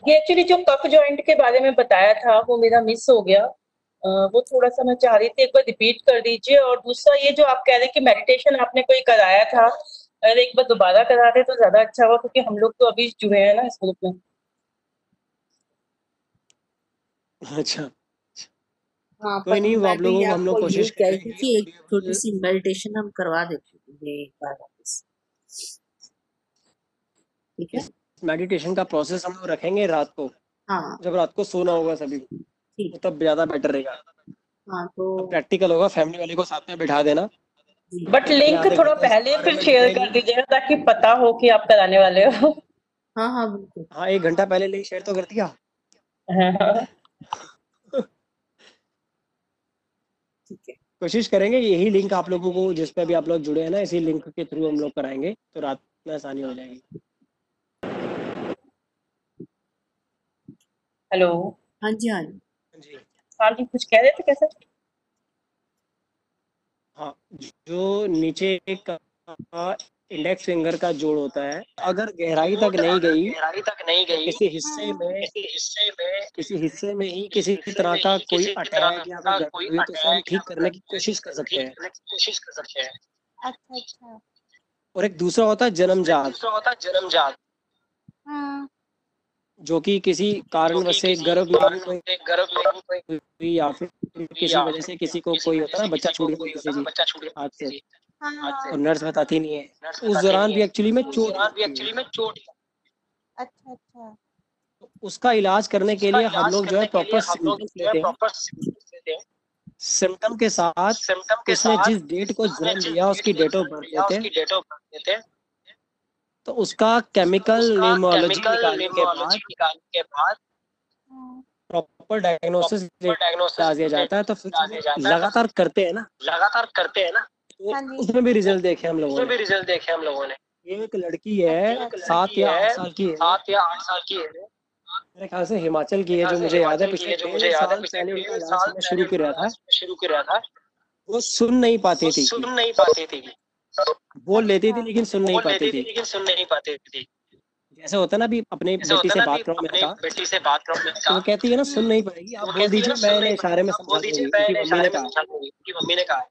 ये एक्चुअली जो कफ जॉइंट के बारे में बताया था वो मेरा मिस हो गया। अ, वो थोड़ा सा मैं चाह रही थी एक बार रिपीट कर दीजिए और दूसरा ये जो आप कह रहे कि मेडिटेशन आपने कोई कराया था अगर एक बार दोबारा करा दे तो ज़्यादा अच्छा हुआ क्योंकि हम लोग तो अभी जुड़े हैं ना इस ग्रुप में। अच्छा। हाँ कोई नहीं, आप लोगों को हम लोग कोशिश करेंगे। थी कि एक छोटी सी मेडिटेशन हम करवा देते हैं एक बार वापस ठीक है? मेडिटेशन का प्रोसेस हम लोग रखेंगे रात को। हाँ। जब रात को सोना होगा सभी को तो तब ज़्यादा बेटर रहेगा। हाँ तो प्रैक्टिकल होगा फैमिली वाले को साथ में बिठा देना। बट लिंक थोड़ा पहले फिर शेयर कर दीजिएगा ताकि पता हो कि आप कराने वाले हो। हाँ हाँ बिल्कुल। हाँ एक घंटा पहले लिंक शेयर तो कर दिया। हाँ। ठीक है। कोशिश करेंगे यही लिंक आप लोगों को जिस पे भी आप लोग जुड़े हैं ना इसी लिंक के थ्रू हम लोग कराएँगे तो रात में आसानी हो जाएगी। हेलो। हाँ जी हाँ जी। जी। हाँ जी कुछ कह रहे थे कैसे? हाँ जो नीचे का इंडेक्स फिंगर का जोड़ होता है अगर गहराई तक नहीं गई गहराई तक नहीं गई किसी हिस्से में किसी हिस्से में किसी हिस्से में ही किसी तरह का कोई किसी तरह अटैक या का कोई कोई गड़बड़ी तो उसे हम अटैक ठीक या करने की कोशिश कर सकते ठीक हैं। करने की कोशिश कर सकते हैं। अच्छा अच्छा। और एक दूसरा होता है जन्मजात। दूसरा होता है जन्मजात। हाँ। जो कि किसी कारणवश से गर्भ में कारण कोई गर्भ में कोई या फिर किसी वजह से किसी को कोई होता है ना बच्चा छूट गया किसी है बच्चा छूट गया हाथ से। हाँ हाँ और नर्स बताती नहीं है। उस दौरान भी एक्चुअली में चोट दौरान भी एक्चुअली में चोट अच्छा अच्छा। तो उसका इलाज करने के लिए हम लोग जो है प्रॉपर सिम्टम्स लेते हैं प्रॉपर सिम्टम्स लेते हैं। सिम्टम के साथ सिम्टम के साथ जिस डेट को जन्म लिया उसकी डेट ऑफ़ बर्थ लेते हैं तो उसका केमिकल न्यूमोलॉजी निकालने के बाद प्रॉपर डायग्नोसिस डायग्नोसिस डाल दिया जाता है तो दिया जाता है तो लगातार करते हैं ना? लगातार करते हैं ना? तो हाँ उसमें भी रिज़ल्ट देखे हम लोगों ने। भी रिज़ल्ट देखे हम लोगों ने। एक लड़की है। सात या आठ साल की है। सात या आठ साल की है। मेरे ख्याल से हिमाचल की है जो मुझे याद है पिछले जो मुझे याद है पिछले साल शुरू उनका था। शुरू रहा था। वो सुन नहीं पाती थी। सुन नहीं पाती थी। बोल लेती थी लेकिन सुन नहीं पाती थी। लेकिन सुन नहीं पाती थी। जैसे होता है ना अभी अपने बेटी से बात करो मैंने कहा बेटी से बात करो मैंने कहा वो कहती है ना सुन नहीं पाएगी। आप बोल दीजिए मैंने इशारे में समझा दीजिए मैंने मम्मी ने इशारे में कहा। समझा दूँगी मम्मी ने कहा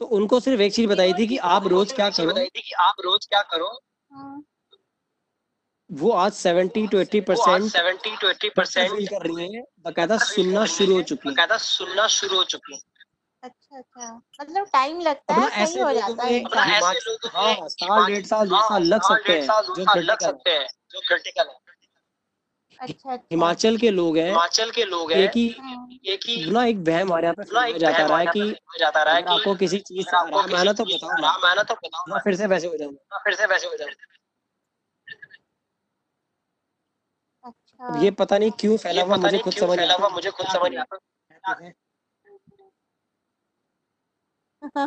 तो उनको सिर्फ़ एक चीज़ बताई थी कि आप रोज क्या करो? बताई थी कि आप रोज क्या करो? वो आज seventy to eighty percent seventy to eighty percent कर रही है बकायदा सुनना शुरू हो चुकी है। बकायदा सुनना शुरू हो चुकी है। अच्छा मतलब टाइम लगता है ऐसे हो जाता है हाँ साल डेढ़ साल दो हाँ, साल लग सकते हैं जो क्रिटिकल है। जो क्रिटिकल है। अच्छा अच्छा। हिमाचल के लोग हैं हिमाचल के लोग हैं एक ही हाँ, एक ही ना एक वहम हमारे यहाँ पे जाता रहा है कि जाता रहा है अगर आपको किसी चीज़ से आराम तो बताओ आराम तो बताओ फिर से वैसे हो जाऊँगा फिर से वैसे हो जाऊँगा अच्छा। ये पता नहीं क्यों फैला हुआ मुझे खुद समझ फैला आता हुआ मुझे खुद समझ नहीं आता। है।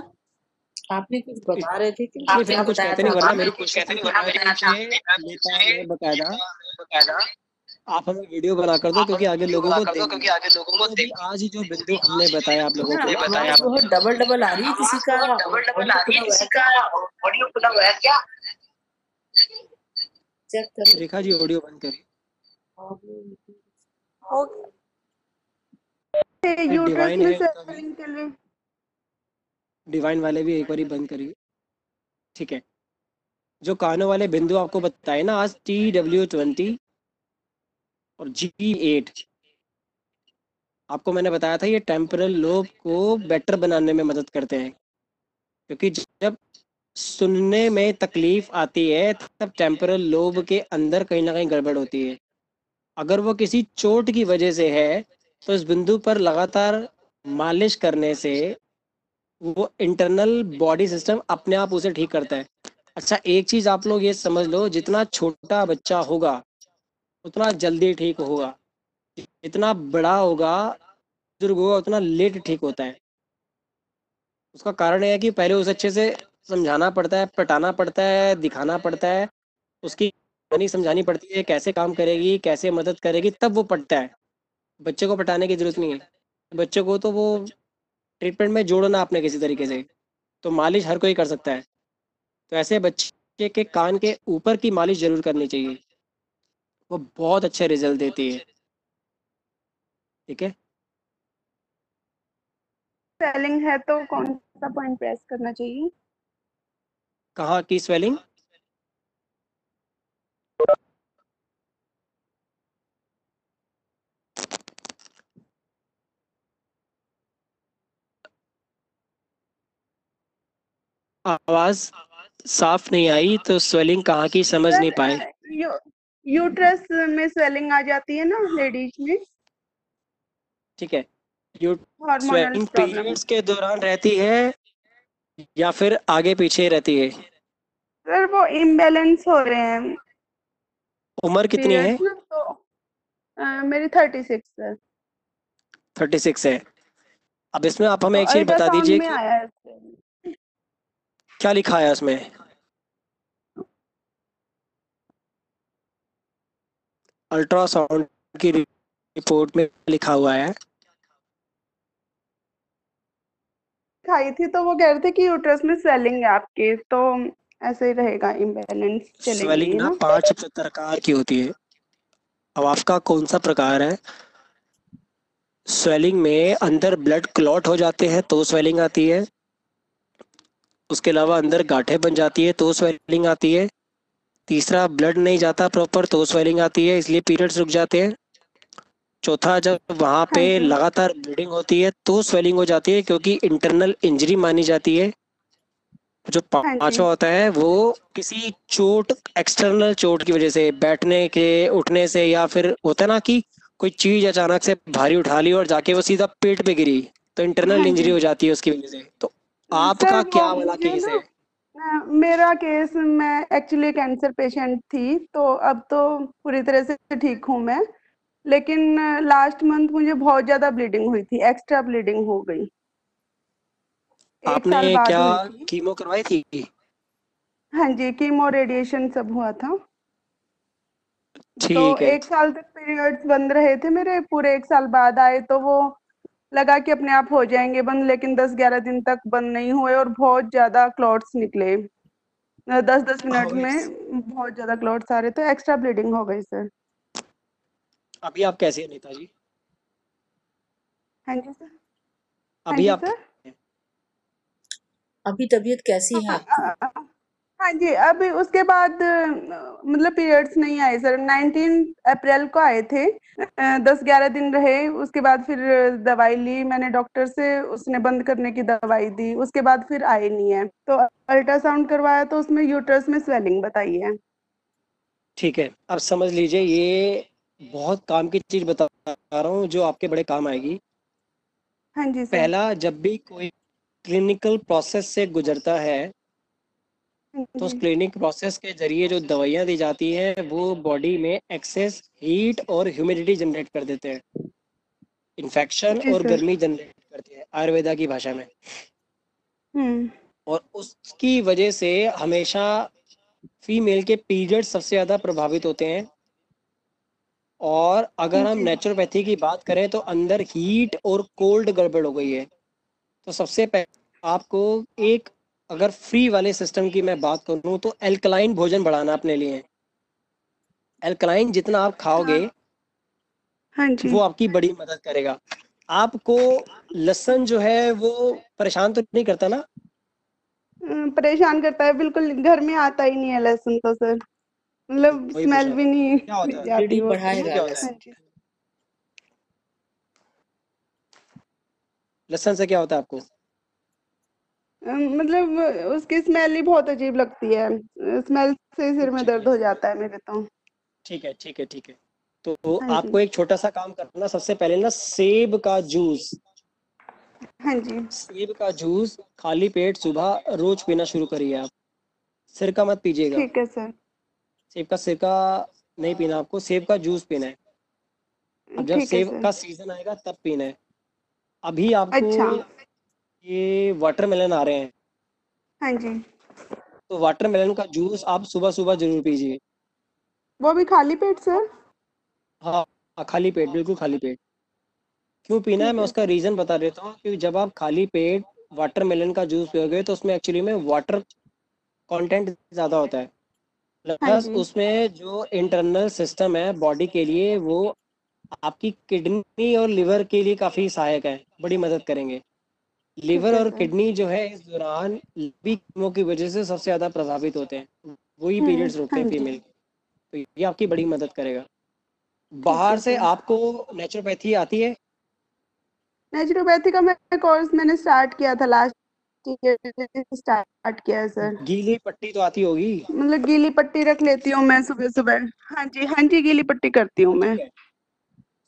आपने कुछ बता रहे थे कि फिर क्या कुछ कहते नहीं वरना आपने? मेरी कुछ कहते नहीं वरना मेरी तुमसे लेता तुमसे मैं बकायदा बकायदा आप हमें वीडियो बना कर दो क्योंकि आगे लोगों को कर दो क्योंकि आगे लोगों को तो देखना आज ही जो बिंदु हमने बताया आप लोगों को। ये बताया आवाज़ बहुत डबल डबल आ रही है किसी का। डबल डबल आ रही है ऑडियो किसी का ऑडियो खुला हुआ है क्या? चेक करो। रेखा जी ऑडियो बंद करिए। यूट्यूब डिवाइन में है उनका के लिए। डिवाइन वाले भी एक बार बंद करिए। ठीक है। जो कानों वाले बिंदु आपको बताए ना, आज टी डब्ल्यू ट्वेंटी और जी एट आपको मैंने बताया था ये टेम्परल लोब को बेटर बनाने में मदद करते हैं। क्योंकि जब सुनने में तकलीफ़ आती है, तब टेम्परल लोब के अंदर कहीं ना कहीं गड़बड़ होती है। अगर वो किसी चोट की वजह से है तो इस बिंदु पर लगातार मालिश करने से वो इंटरनल बॉडी सिस्टम अपने आप उसे ठीक करता है। अच्छा एक चीज़ आप लोग ये समझ लो, जितना छोटा बच्चा होगा, उतना जल्दी ठीक होगा। जितना बड़ा होगा, बुज़ुर्ग होगा, उतना लेट ठीक होता है। उसका कारण है कि पहले उसे अच्छे से समझाना पड़ता है, पटाना पड़ता है, दिखाना पड़ता है। उसकी कहानी समझानी पड़ती है, कैसे काम करेगी, कैसे मदद करेगी, तब वो पटता है। बच्चे को पटाने की ज़रूरत नहीं है। बच्चे को तो वो ट्रीटमेंट में जोड़ो ना आपने किसी तरीके से। तो मालिश हर कोई कर सकता है। तो ऐसे बच्चे के कान के ऊपर की मालिश ज़रूर करनी चाहिए। वो बहुत अच्छे रिज़ल्ट देती है। ठीक है? स्वेलिंग है तो कौन सा पॉइंट प्रेस करना चाहिए? कहाँ की स्वेलिंग? आवाज़ साफ़ नहीं आई तो स्वेलिंग कहाँ की समझ नहीं पाए यू, यूट्रस में स्वेलिंग आ जाती है ना लेडीज़ में। ठीक है स्वेलिंग पीरियड्स के दौरान रहती है या फिर आगे पीछे रहती है? सर वो इम्बेलेंस हो रहे हैं। उम्र कितनी है? तो अ, मेरी thirty six sir thirty six है। अब इसमें आप हमें तो एक चीज़ बता दीजिए में कि आया है swelling। क्या लिखा है उसमें अल्ट्रासाउंड की रिपोर्ट में लिखा हुआ है। खाई थी तो वो कह रहे थे कि यूट्रस में स्वेलिंग है आपके तो ऐसे ही रहेगा इम्बेलेंस स्वेलिंग ना? पाँच प्रकार की होती है। अब आपका कौन सा प्रकार है? स्वेलिंग में अंदर ब्लड क्लॉट हो जाते हैं तो स्वेलिंग आती है। उसके अलावा अंदर गांठें बन जाती है तो स्वेलिंग आती है। तीसरा ब्लड नहीं जाता प्रॉपर तो स्वेलिंग आती है इसलिए पीरियड्स रुक जाते हैं। चौथा जब वहाँ पे हाँ लगातार ब्लीडिंग होती है तो स्वेलिंग हो जाती है क्योंकि इंटरनल इंजरी मानी जाती है। जो हाँ पांचवा होता है वो किसी चोट एक्सटर्नल चोट की वजह से बैठने के उठने से या फिर होता है ना कि कोई चीज़ अचानक से भारी उठा ली और जाके वो सीधा पेट पे गिरी तो इंटरनल हाँ इंजरी हो जाती है उसकी वजह से। तो आपका क्या वाला केस है? मेरा केस मैं एक्चुअली कैंसर पेशेंट थी तो अब तो पूरी तरह से ठीक हूँ मैं। लेकिन लास्ट मंथ मुझे बहुत ज़्यादा ब्लीडिंग हुई थी एक्स्ट्रा ब्लीडिंग हो गई। आपने क्या कीमो करवाई थी? हाँ जी कीमो रेडिएशन सब हुआ था। तो है। एक साल तक पीरियड्स बंद रहे थे मेरे पूरे एक साल बाद आए तो वो लगा कि अपने आप हो जाएँगे बंद लेकिन दस ग्यारह दिन तक बंद नहीं हुए और बहुत ज़्यादा क्लॉट्स निकले। दस दस मिनट हाँ, में बहुत ज़्यादा क्लॉट्स आ रहे थे एक्स्ट्रा ब्लीडिंग हो गई सर अभी आप कैसे हैं नीता जी हाँ जी सर हाँ अभी आप सर अभी तबीयत कैसी है आपकी हाँ जी अभी उसके बाद मतलब पीरियड्स नहीं आए सर 19 अप्रैल को आए थे। दस ग्यारह दिन रहे। उसके बाद फिर दवाई ली मैंने डॉक्टर से। उसने बंद करने की दवाई दी। उसके बाद फिर आए नहीं है। तो अल्ट्रासाउंड करवाया तो उसमें यूट्रस में स्वेलिंग बताई है ठीक है। अब समझ लीजिए ये बहुत काम की चीज़ बता रहा हूँ जो आपके बड़े काम आएगी। हाँ जी सर पहला जब भी कोई क्लिनिकल प्रोसेस से गुजरता हाँ तो उस जी क्लिनिक प्रोसेस के ज़रिए जो दवाइयाँ दी जाती है वो बॉडी में एक्सेस हीट और ह्यूमिडिटी जनरेट कर देते हैं। इन्फेक्शन और गर्मी जनरेट करती है आयुर्वेदा की भाषा में। हम्म। और उसकी वजह से हमेशा फीमेल के पीरियड सबसे ज़्यादा प्रभावित होते हैं। और अगर हम नेचुरोपैथी की बात करें तो अंदर हीट और कोल्ड गड़बड़ हो गई है। तो सबसे पहले आपको एक अगर फ्री वाले सिस्टम की मैं बात करूँ तो एल्कलाइन भोजन बढ़ाना अपने लिए एल्कलाइन जितना आप खाओगे हाँ जी। वो आपकी बड़ी मदद करेगा। आपको लहसुन जो है वो परेशान तो नहीं करता ना? परेशान करता है बिल्कुल घर में आता ही नहीं है लहसुन तो सर। मतलब स्मेल भी नहीं क्या जाती वो है। लहसुन से क्या होता है आपको? मतलब उसकी स्मेल ही बहुत अजीब लगती है। स्मेल से सिर में ठीक दर्द है जाता है मेरे तो। ठीक है ठीक है ठीक है। तो हाँ आपको एक छोटा सा काम करना सबसे पहले ना सेब का जूस। हाँ जी। सेब का जूस खाली पेट सुबह रोज पीना शुरू करिए आप। सिर का मत पीजिएगा। ठीक है सर। सेब का सिरका नहीं पीना आपको सेब का जूस पीना है। अब जब सेब सर। का सीज़न आएगा तब पीना है। अभी आपको अच्छा। ये वाटरमेलन आ रहे हैं। हाँ जी। तो वाटरमेलन का जूस आप सुबह सुबह ज़रूर पीजिए। वो भी खाली पेट सर हाँ हाँ, खाली पेट बिल्कुल खाली पेट। क्यों पीना है? मैं उसका रीजन बता देता हूँ क्योंकि जब आप खाली पेट वाटरमेलन का जूस पियोगे तो उसमें एक्चुअली में वाटर कंटेंट ज़्यादा होता है। हाँ प्लस उसमें जो इंटरनल सिस्टम है बॉडी के लिए वो आपकी किडनी और लिवर के लिए काफ़ी सहायक है बड़ी मदद करेंगे। लिवर और किडनी जो है इस दौरान लंबी कीमो की वजह से सबसे ज़्यादा प्रभावित होते हैं। वही हम्म पीरियड्स रुकते हाँ हैं फीमेल के। तो ये आपकी बड़ी मदद करेगा। बाहर से आपको नेचुरोपैथी आती है? नेचुरोपैथी का मैं कोर्स मैंने स्टार्ट किया था लास्ट स्टार्ट किया है सर गीली पट्टी तो आती होगी। मतलब गीली पट्टी रख लेती हूँ मैं सुबह सुबह। हाँ जी हाँ जी गीली पट्टी करती हूँ मैं।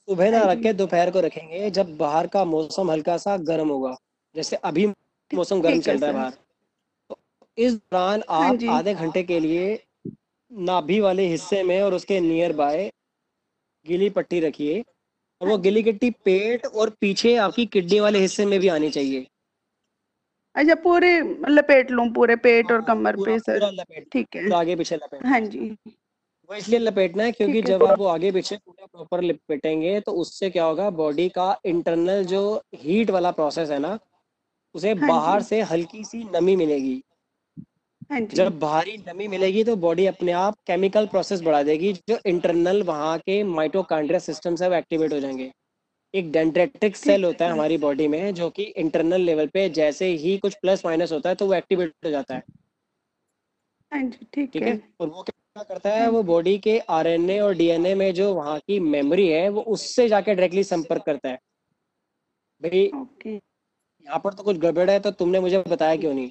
सुबह ना हाँ रख के दोपहर को रखेंगे। जब बाहर का मौसम हल्का सा गर्म होगा। जैसे अभी मौसम गर्म है चल रहा है बाहर तो इस दौरान हाँ आप आधे घंटे के लिए नाभि वाले हिस्से में और उसके नियर बाय गीली पट्टी रखिए और हाँ वो जी गीली पट्टी पेट और पीछे आपकी किडनी वाले हिस्से में भी आनी चाहिए। अच्छा पूरे लपेट लूँ पूरे पेट और हाँ कमर पे सर? लपेट ठीक है। पूरा आगे पीछे लपेट। हाँ जी। वो इसलिए लपेटना है क्योंकि जब आप वो आगे पीछे पूरा प्रॉपर लपेटेंगे तो उससे क्या होगा? बॉडी का इंटरनल जो हीट वाला प्रोसेस है ना उसे हाँ बाहर से हल्की सी नमी मिलेगी। हाँ जब बाहरी नमी मिलेगी तो बॉडी अपने आप केमिकल प्रोसेस बढ़ा देगी जो इंटरनल वहाँ के माइटोकॉन्ड्रिया सिस्टम से वो एक्टिवेट हो जाएँगे। एक डेंड्रेटिक सेल होता है हमारी बॉडी में जो कि इंटरनल लेवल पे जैसे ही कुछ प्लस माइनस होता है तो वो एक्टिवेट हो जाता है। हाँ ठीक है। और वो क्या करता है वो बॉडी के आरएनए और डीएनए में जो वहाँ की मेमोरी है वो उससे जाके डायरेक्टली संपर्क करता है। भाई यहाँ पर तो कुछ गड़बड़ है तो तुमने मुझे बताया क्यों नहीं?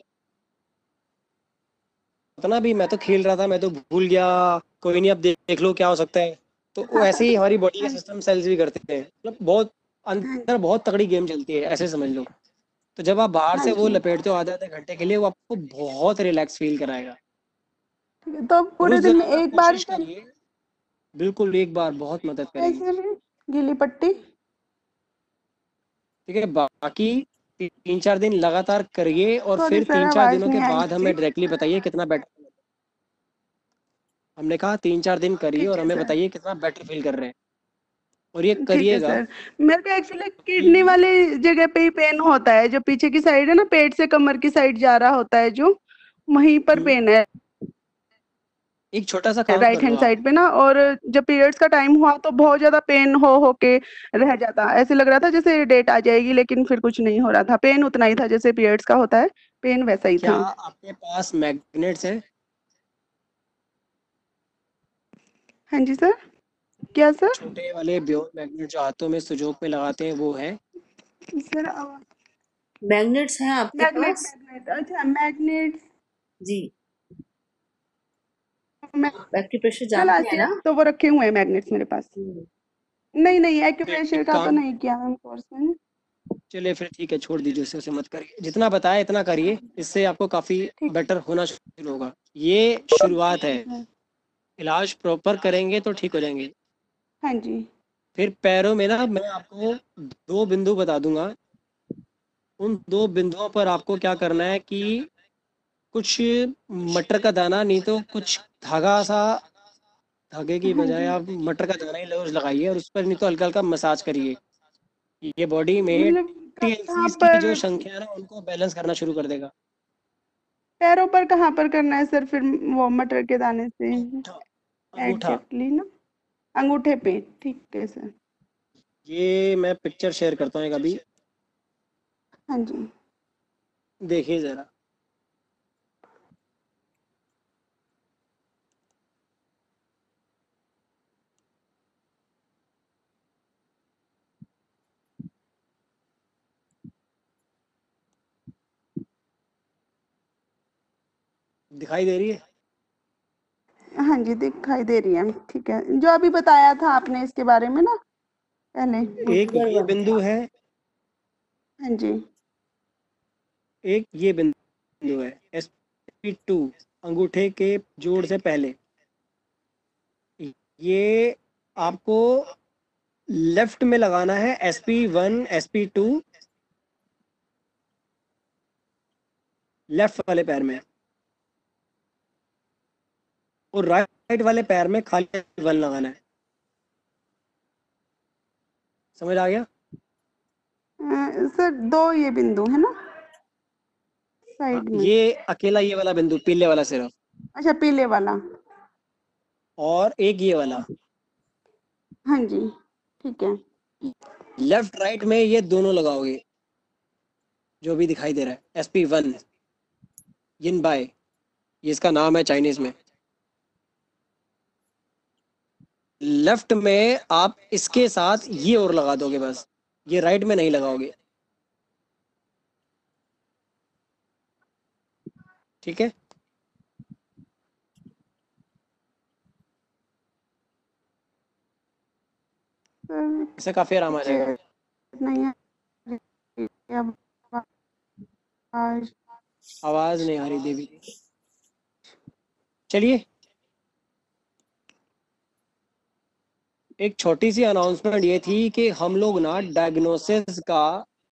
पता भी मैं तो खेल रहा था मैं तो भूल गया। कोई नहीं अब देख देख लो क्या हो सकता है। तो वो ऐसे ही हमारी बॉडी के सिस्टम सेल्स भी करते हैं। मतलब बहुत अंदर बहुत तगड़ी गेम चलती है ऐसे समझ लो। तो जब आप बाहर हाँ से वो लपेटते हो आधे आधे घंटे के लिए वो आपको बहुत रिलैक्स फील कराएगा। तो पूरे दिन में एक बार करिए। बिल्कुल एक बार बहुत मदद करेगी गीली पट्टी। ठीक है बाकी तीन चार दिन लगातार करिए और सॉरी फिर तीन चार दिनों के बाद हमें डायरेक्टली बताइए कितना बेटर हमने कहा तीन चार दिन करिए और हमें बताइए कितना बेटर फील कर रहे हैं। और ये करिएगा। मेरे को एक्चुअली किडनी वाली जगह पे ही पेन होता है जो पीछे की साइड है ना पेट से कमर की साइड जा रहा होता है जो वहीं पर हम्म। पेन है। एक छोटा सा काम राइट हैंड साइड पे ना और जब पीरियड्स का टाइम हुआ तो बहुत ज़्यादा पेन हो हो के रह जाता। ऐसे लग रहा था जैसे डेट आ जाएगी लेकिन फिर कुछ नहीं हो रहा था। पेन उतना ही था जैसे पीरियड्स का होता है पेन वैसा ही क्या था। आपके पास मैग्नेट्स है? हाँ जी सर। क्या सर? छोटे वाले ब्योर मैग्नेट जो हाथों में सुजोग में लगाते हैं वो है। सर मैग्नेट्स हैं आपके मैग्नेट पास? मैग्नेट। अच्छा मैग्नेट जी। मैं एक्यूप्रेशर जानते हैं ना? तो वो रखे हुए हैं मैग्नेट्स मेरे पास। हम्म, नहीं नहीं एक्यूप्रेशर एक का तो नहीं किया में चलिए फिर ठीक है छोड़ दीजिए उसे उसे मत करिए। जितना बताया इतना करिए इससे आपको काफ़ी बेटर होना शुरू होगा। ये शुरुआत है। इलाज प्रॉपर करेंगे तो ठीक हो जाएँगे। हाँ जी। फिर पैरों में ना मैं आपको दो बिंदु बता दूँगा। उन दो बिंदुओं पर आपको क्या करना है कि कुछ मटर का दाना नहीं तो कुछ धागा सा धागे की बजाय आप मटर का दाना ही रोज लगाइए और उस पर नहीं तो हल्का हल्का मसाज करिए। ये बॉडी में मतलब की जो संख्या है ना उनको बैलेंस करना शुरू कर देगा। पैरों पर कहाँ पर करना है सर फिर वो मटर के दाने से? एग्जैक्टली ना? अंगूठे पे ठीक है सर। ये मैं पिक्चर शेयर करता हूँ एक अभी। हाँ जी। देखिए जरा। दिखाई दे रही है? हाँ जी दिखाई दे रही है। ठीक है। जो अभी बताया था आपने इसके बारे में ना पहले एक ये बिंदु है। हाँ जी। एक ये बिंदु है एस पी टू अंगूठे के जोड़ से पहले। ये आपको लेफ़्ट में लगाना है S P one S P two left वाले पैर में। और राइट वाले पैर में खाली वन लगाना है। समझ आ गया? सर दो ये बिंदु है ना? साइड में। ये अकेला ये वाला बिंदु पीले वाला सिर्फ़। अच्छा पीले वाला। और एक ये वाला। हाँ जी ठीक है। लेफ़्ट राइट में ये दोनों लगाओगे जो भी दिखाई दे रहा है। S P one Yinbai ये इसका नाम है चाइनीज़ में। लेफ़्ट में आप इसके साथ ये और लगा दोगे बस। ये राइट में नहीं लगाओगे। ठीक है? इससे काफ़ी आराम आ जाएगा। नहीं आवाज़ नहीं आ रही देवी। चलिए। एक छोटी सी अनाउंसमेंट ये थी कि हम लोग ना डायग्नोसिस का